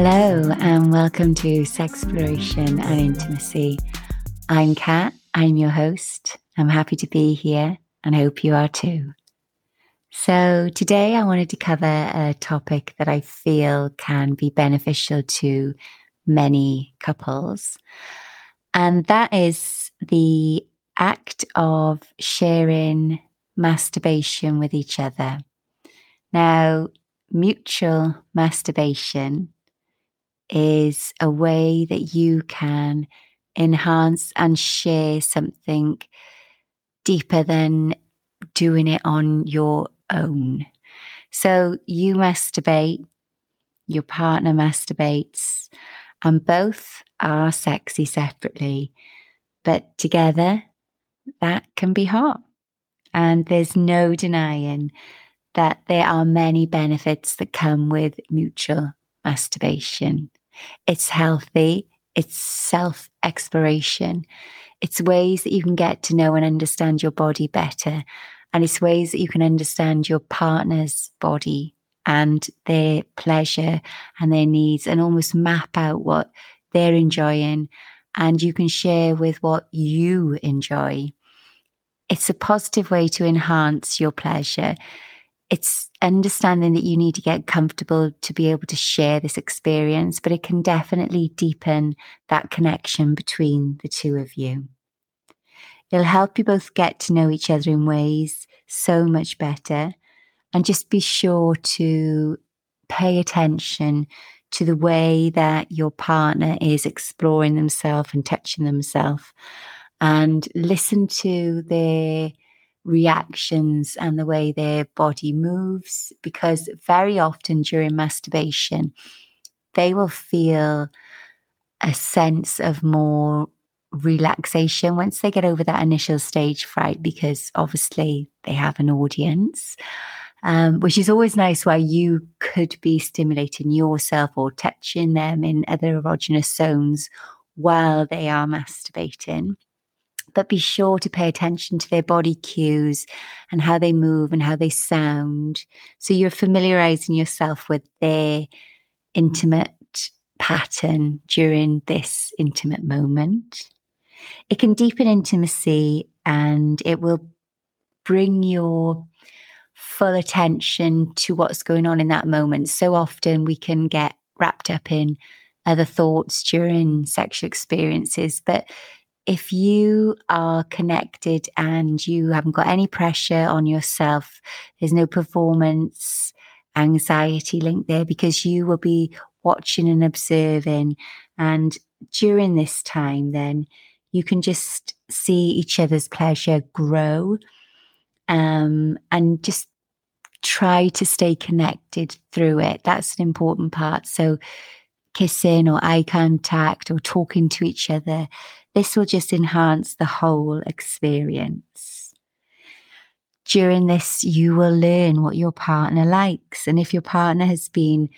Hello, and welcome to Sexploration and Intimacy. I'm Kat, I'm your host. I'm happy to be here and I hope you are too. So, today I wanted to cover a topic that I feel can be beneficial to many couples, and that is the act of sharing masturbation with each other. Now, mutual masturbation is a way that you can enhance and share something deeper than doing it on your own. So you masturbate, your partner masturbates, and both are sexy separately, but together that can be hot. And there's no denying that there are many benefits that come with mutual masturbation. It's healthy, it's self exploration, it's ways that you can get to know and understand your body better. And it's ways that you can understand your partner's body and their pleasure and their needs and almost map out what they're enjoying. And you can share with what you enjoy. It's a positive way to enhance your pleasure it's understanding that you need to get comfortable to be able to share this experience, but it can definitely deepen that connection between the two of you. It'll help you both get to know each other in ways so much better. And just be sure to pay attention to the way that your partner is exploring themselves and touching themselves and listen to their reactions and the way their body moves, because very often during masturbation, they will feel a sense of more relaxation once they get over that initial stage fright, because obviously they have an audience. Um, which is always nice where you could be stimulating yourself or touching them in other erogenous zones while they are masturbating but be sure to pay attention to their body cues and how they move and how they sound. So you're familiarizing yourself with their intimate pattern during this intimate moment. It can deepen intimacy and it will bring your full attention to what's going on in that moment. So often we can get wrapped up in other thoughts during sexual experiences, but if you are connected and you haven't got any pressure on yourself, there's no performance anxiety link there because you will be watching and observing. And during this time, then you can just see each other's pleasure grow um, and just try to stay connected through it. That's an important part. So, kissing or eye contact or talking to each other this will just enhance the whole experience. During this, you will learn what your partner likes. And if your partner has been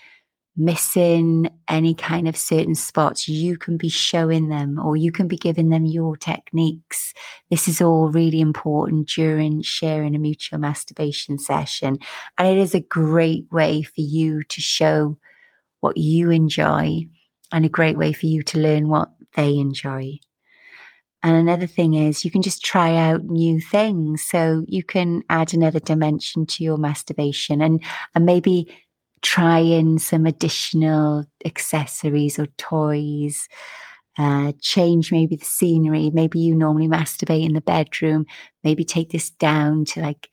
missing any kind of certain spots, you can be showing them or you can be giving them your techniques. This is all really important during sharing a mutual masturbation session. And it is a great way for you to show what you enjoy and a great way for you to learn what they enjoy. And another thing is you can just try out new things. So you can add another dimension to your masturbation and, and maybe try in some additional accessories or toys. Uh, change maybe the scenery. Maybe you normally masturbate in the bedroom. Maybe take this down to like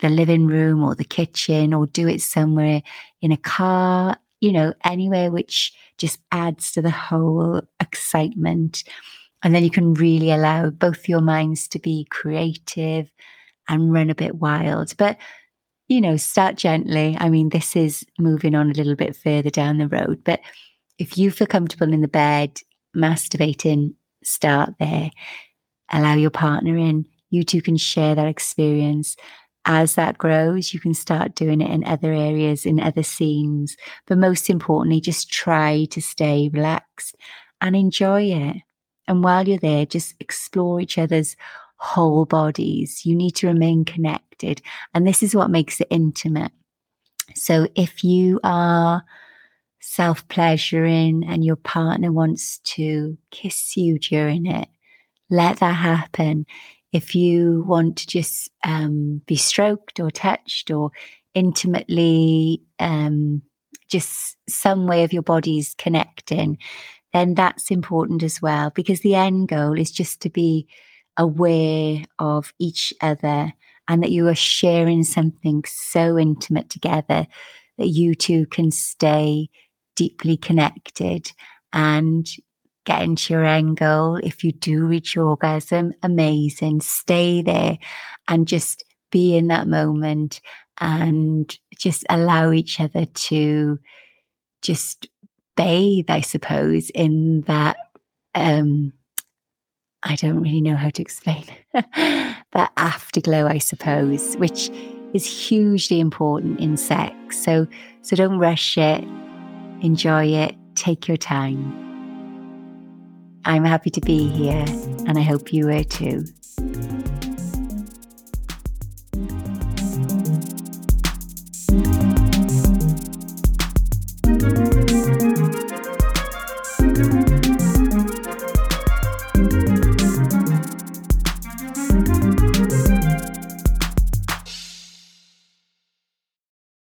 the living room or the kitchen or do it somewhere in a car, you know, anywhere which just adds to the whole excitement. And then you can really allow both your minds to be creative and run a bit wild. But, you know, start gently. I mean, this is moving on a little bit further down the road. But if you feel comfortable in the bed, masturbating, start there. Allow your partner in. You two can share that experience. As that grows, you can start doing it in other areas, in other scenes. But most importantly, just try to stay relaxed and enjoy it. And while you're there, just explore each other's whole bodies. You need to remain connected. And this is what makes it intimate. So if you are self pleasuring and your partner wants to kiss you during it, let that happen. If you want to just um, be stroked or touched or intimately, um, just some way of your body's connecting, then that's important as well because the end goal is just to be aware of each other and that you are sharing something so intimate together that you two can stay deeply connected and get into your end goal. If you do reach orgasm, amazing. Stay there and just be in that moment and just allow each other to just bathe, I suppose, in that um I don't really know how to explain that afterglow, I suppose, which is hugely important in sex. So so don't rush it, enjoy it, take your time. I'm happy to be here and I hope you are too.